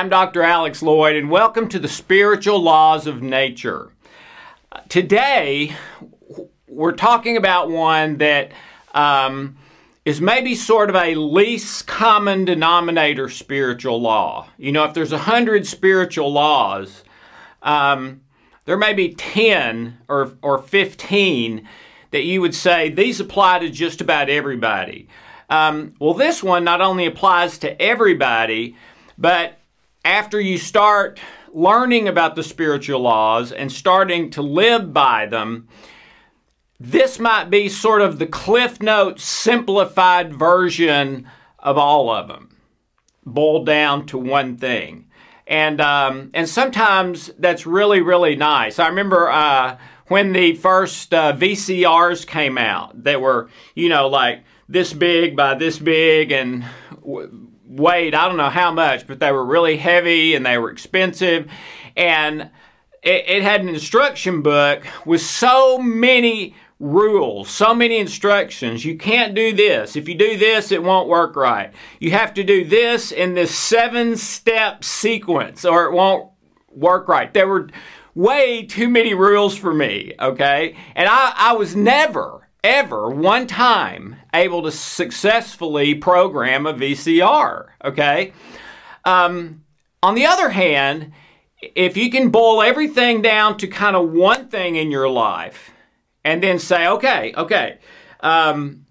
I'm Dr. Alex Loyd, and welcome to the Spiritual Laws of Nature. Today, we're talking about one that um, is maybe sort of a least common denominator spiritual law. You know, if there's a hundred spiritual laws, um, there may be 10 or, or 15 that you would say these apply to just about everybody. Um, well, this one not only applies to everybody, but after you start learning about the spiritual laws and starting to live by them, this might be sort of the Cliff Notes simplified version of all of them, boiled down to one thing. And, um, and sometimes that's really, really nice. I remember uh, when the first uh, VCRs came out, they were, you know, like this big by this big and weighed I don't know how much, but they were really heavy and they were expensive. And it, it had an instruction book with so many rules, so many instructions. You can't do this. If you do this, it won't work right. You have to do this in this seven step sequence or it won't work right. There were way too many rules for me, okay? And I, I was never, ever one time able to successfully program a VCR, okay? Um, on the other hand, if you can boil everything down to kind of one thing in your life, and then say, okay, okay, um,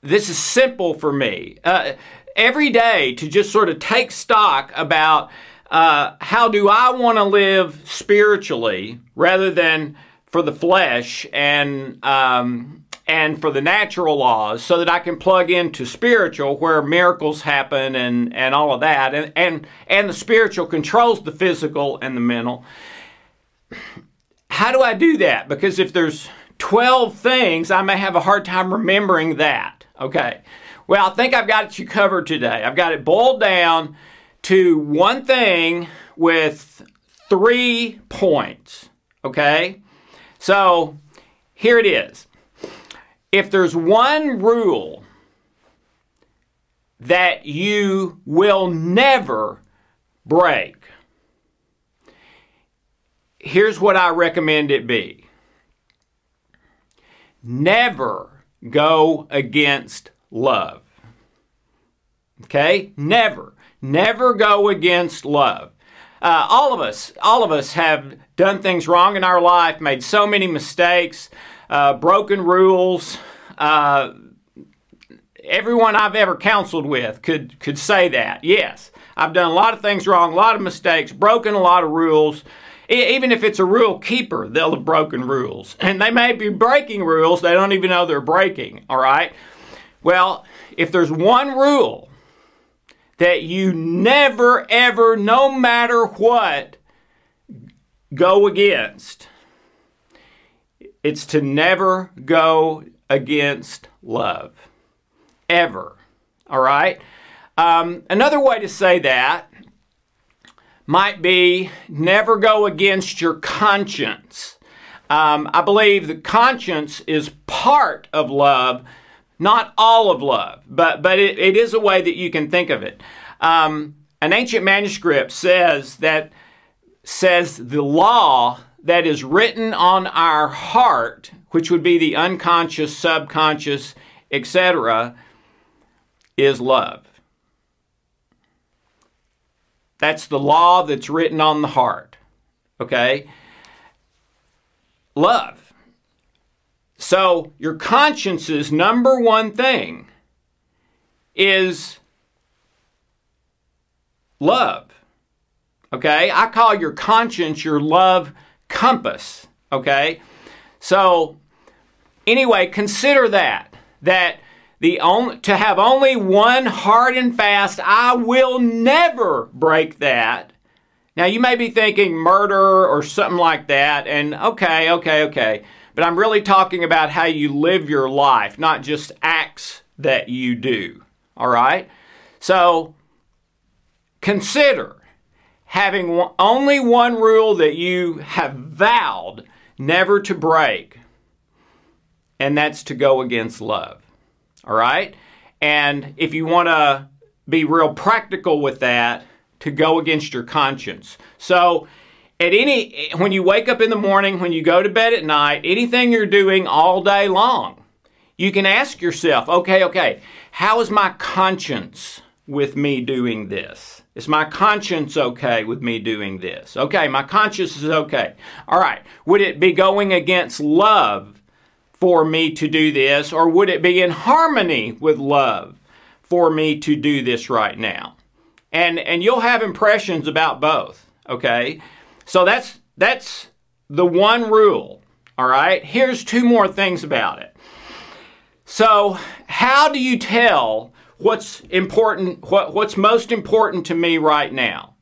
this is simple for me. Uh, every day to just sort of take stock about uh, how do I want to live spiritually rather than for the flesh and um, and for the natural laws, so that I can plug into spiritual where miracles happen and and all of that, and and and the spiritual controls the physical and the mental. How do I do that? Because if there's 12 things, I may have a hard time remembering that. Okay. Well, I think I've got you covered today. I've got it boiled down to one thing with three points. Okay. So here it is. If there's one rule that you will never break, here's what I recommend it be never go against love. Okay? Never. Never go against love. Uh, all of us, all of us have done things wrong in our life, made so many mistakes, uh, broken rules. Uh, everyone I've ever counseled with could could say that. Yes, I've done a lot of things wrong, a lot of mistakes, broken a lot of rules, even if it's a rule keeper, they'll have broken rules. And they may be breaking rules they don't even know they're breaking, all right? Well, if there's one rule that you never, ever, no matter what, go against, it's to never go against love. Ever. All right? Um, another way to say that might be never go against your conscience. Um, I believe the conscience is part of love, not all of love, but, but it, it is a way that you can think of it. Um, an ancient manuscript says that says the law that is written on our heart, which would be the unconscious, subconscious, etc., is love. That's the law that's written on the heart. Okay? Love. So, your conscience's number one thing is love. Okay? I call your conscience your love compass. Okay? So, anyway, consider that. That the only, to have only one hard and fast, I will never break that. Now you may be thinking murder or something like that, and okay, okay, okay. But I'm really talking about how you live your life, not just acts that you do. All right? So consider having only one rule that you have vowed never to break, and that's to go against love. All right? And if you want to be real practical with that, to go against your conscience. So, at any when you wake up in the morning, when you go to bed at night, anything you're doing all day long, you can ask yourself, okay, okay, how is my conscience with me doing this? Is my conscience okay with me doing this? Okay, my conscience is okay. All right, would it be going against love for me to do this, or would it be in harmony with love for me to do this right now? And and you'll have impressions about both. Okay, so that's that's the one rule. All right. Here's two more things about it. So, how do you tell what's important, what, what's most important to me right now?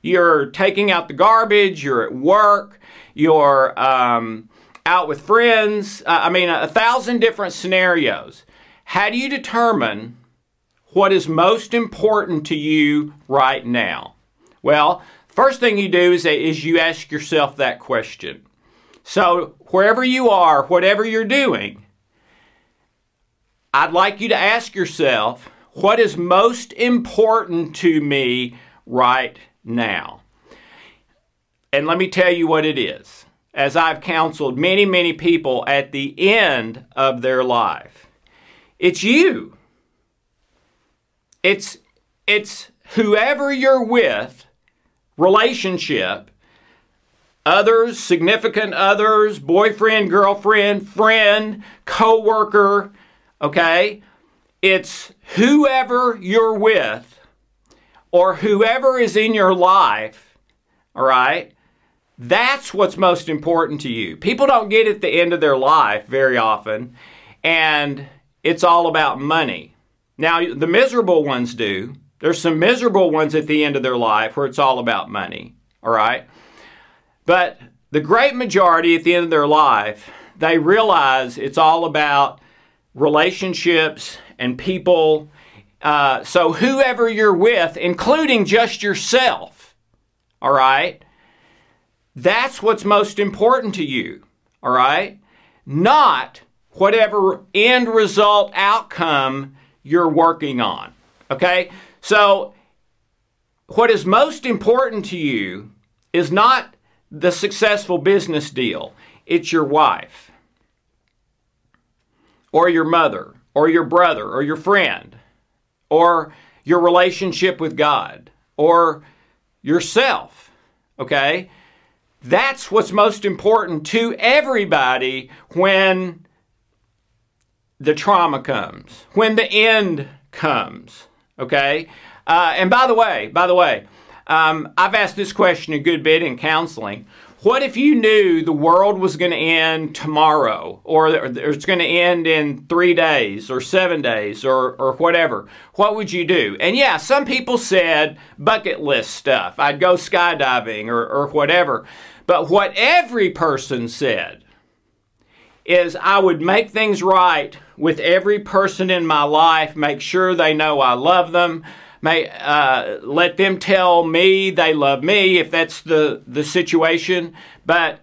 You're taking out the garbage, you're at work, you're um, out with friends. Uh, I mean, a, a thousand different scenarios. How do you determine what is most important to you right now? Well, first thing you do is, is you ask yourself that question. So, wherever you are, whatever you're doing, I'd like you to ask yourself what is most important to me right now? And let me tell you what it is. As I've counseled many, many people at the end of their life, it's you. It's, it's whoever you're with, relationship, others, significant others, boyfriend, girlfriend, friend, co worker, okay? It's whoever you're with or whoever is in your life, all right? That's what's most important to you. People don't get at the end of their life very often, and it's all about money. Now, the miserable ones do. There's some miserable ones at the end of their life where it's all about money, all right? But the great majority at the end of their life, they realize it's all about relationships and people. Uh, so, whoever you're with, including just yourself, all right, that's what's most important to you, all right? Not whatever end result outcome you're working on, okay? So, what is most important to you is not the successful business deal, it's your wife. Or your mother, or your brother, or your friend, or your relationship with God, or yourself. Okay? That's what's most important to everybody when the trauma comes, when the end comes. Okay? Uh, and by the way, by the way, um, I've asked this question a good bit in counseling. What if you knew the world was going to end tomorrow, or it's going to end in three days, or seven days, or, or whatever? What would you do? And yeah, some people said bucket list stuff. I'd go skydiving or, or whatever. But what every person said is I would make things right with every person in my life, make sure they know I love them, may uh, let them tell me they love me if that's the, the situation. But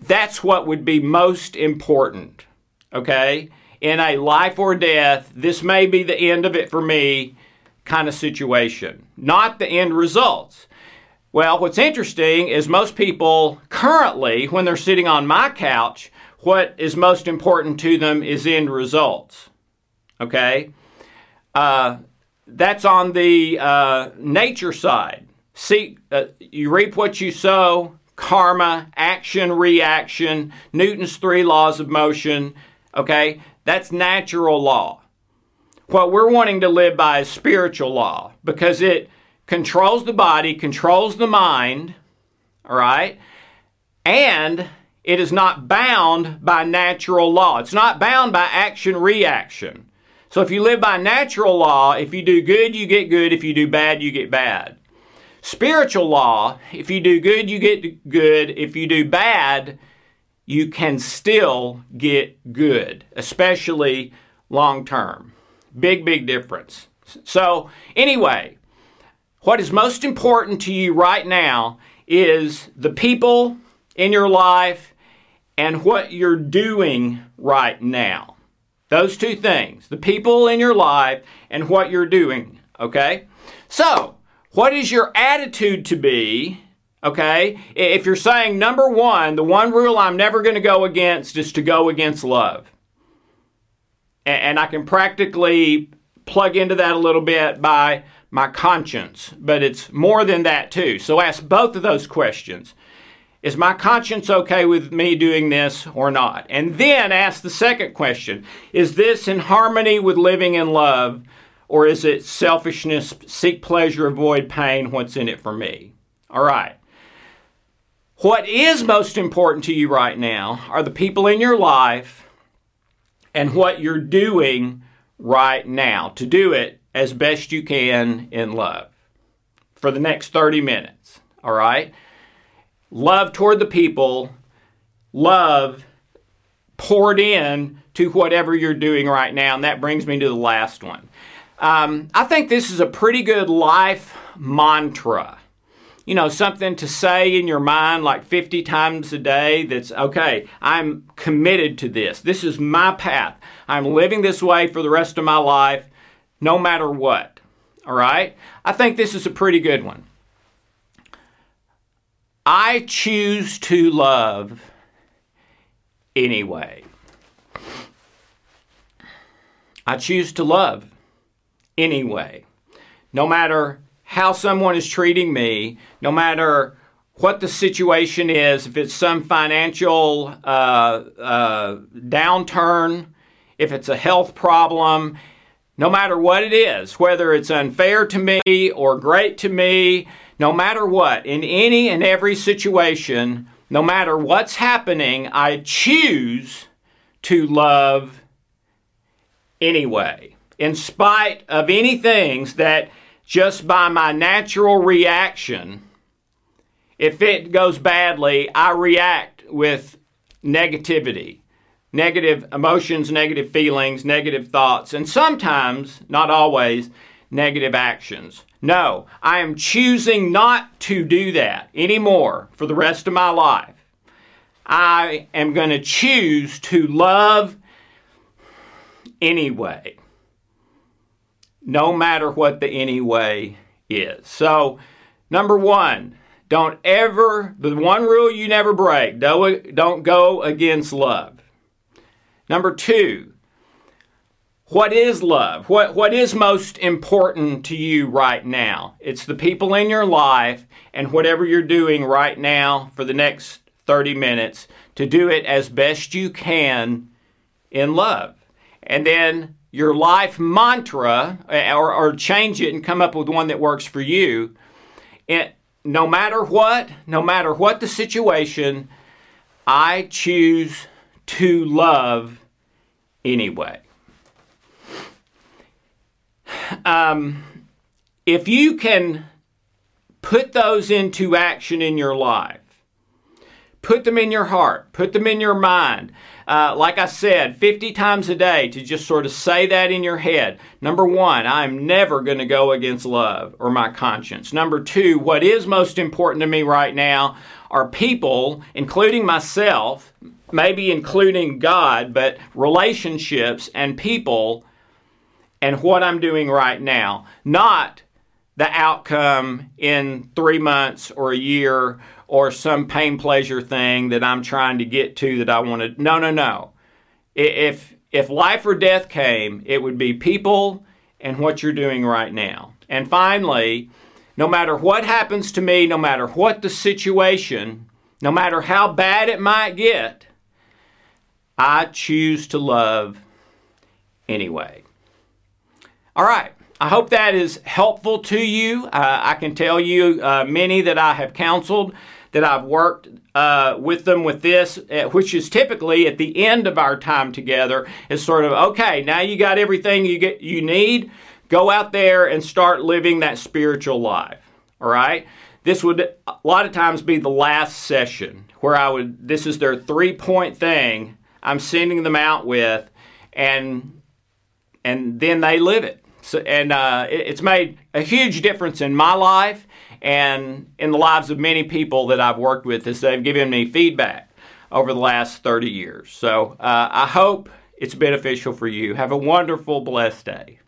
that's what would be most important, okay? In a life or death, this may be the end of it for me kind of situation, not the end results. Well, what's interesting is most people currently, when they're sitting on my couch, what is most important to them is end results. Okay? Uh, that's on the uh, nature side. See, uh, you reap what you sow, karma, action, reaction, Newton's three laws of motion. Okay, that's natural law. What we're wanting to live by is spiritual law because it controls the body, controls the mind, all right, and it is not bound by natural law. It's not bound by action reaction. So if you live by natural law, if you do good, you get good. If you do bad, you get bad. Spiritual law, if you do good, you get good. If you do bad, you can still get good, especially long term. Big, big difference. So, anyway, what is most important to you right now is the people in your life and what you're doing right now. Those two things the people in your life and what you're doing. Okay? So, what is your attitude to be? Okay, if you're saying number one, the one rule I'm never going to go against is to go against love. And I can practically plug into that a little bit by my conscience, but it's more than that too. So ask both of those questions. Is my conscience okay with me doing this or not? And then ask the second question Is this in harmony with living in love, or is it selfishness, seek pleasure, avoid pain? What's in it for me? All right. What is most important to you right now are the people in your life and what you're doing right now to do it as best you can in love for the next 30 minutes. All right? Love toward the people, love poured in to whatever you're doing right now. And that brings me to the last one. Um, I think this is a pretty good life mantra. You know, something to say in your mind like 50 times a day that's okay, I'm committed to this. This is my path. I'm living this way for the rest of my life, no matter what. All right? I think this is a pretty good one. I choose to love anyway. I choose to love anyway. No matter how someone is treating me, no matter what the situation is, if it's some financial uh, uh, downturn, if it's a health problem, no matter what it is, whether it's unfair to me or great to me, no matter what, in any and every situation, no matter what's happening, I choose to love anyway, in spite of any things that just by my natural reaction, if it goes badly, I react with negativity negative emotions, negative feelings, negative thoughts, and sometimes, not always, negative actions. No, I am choosing not to do that anymore for the rest of my life. I am going to choose to love anyway, no matter what the anyway is. So, number one, don't ever, the one rule you never break, don't go against love. Number two, what is love? What, what is most important to you right now? It's the people in your life and whatever you're doing right now for the next 30 minutes to do it as best you can in love. And then your life mantra, eh, or, or change it and come up with one that works for you. And no matter what, no matter what the situation, I choose to love anyway. Um, if you can put those into action in your life, put them in your heart, put them in your mind. Uh, like I said, 50 times a day to just sort of say that in your head. Number one, I'm never going to go against love or my conscience. Number two, what is most important to me right now are people, including myself, maybe including God, but relationships and people and what I'm doing right now, not the outcome in three months or a year or some pain pleasure thing that I'm trying to get to that I want to. No, no, no. If if life or death came, it would be people and what you're doing right now. And finally, no matter what happens to me, no matter what the situation, no matter how bad it might get, I choose to love anyway. All right. I hope that is helpful to you. Uh, I can tell you uh, many that I have counseled, that I've worked uh, with them with this, uh, which is typically at the end of our time together, is sort of okay. Now you got everything you get you need. Go out there and start living that spiritual life. All right. This would a lot of times be the last session where I would. This is their three point thing I'm sending them out with, and and then they live it. So, and uh, it, it's made a huge difference in my life and in the lives of many people that I've worked with as they've given me feedback over the last 30 years. So uh, I hope it's beneficial for you. Have a wonderful, blessed day.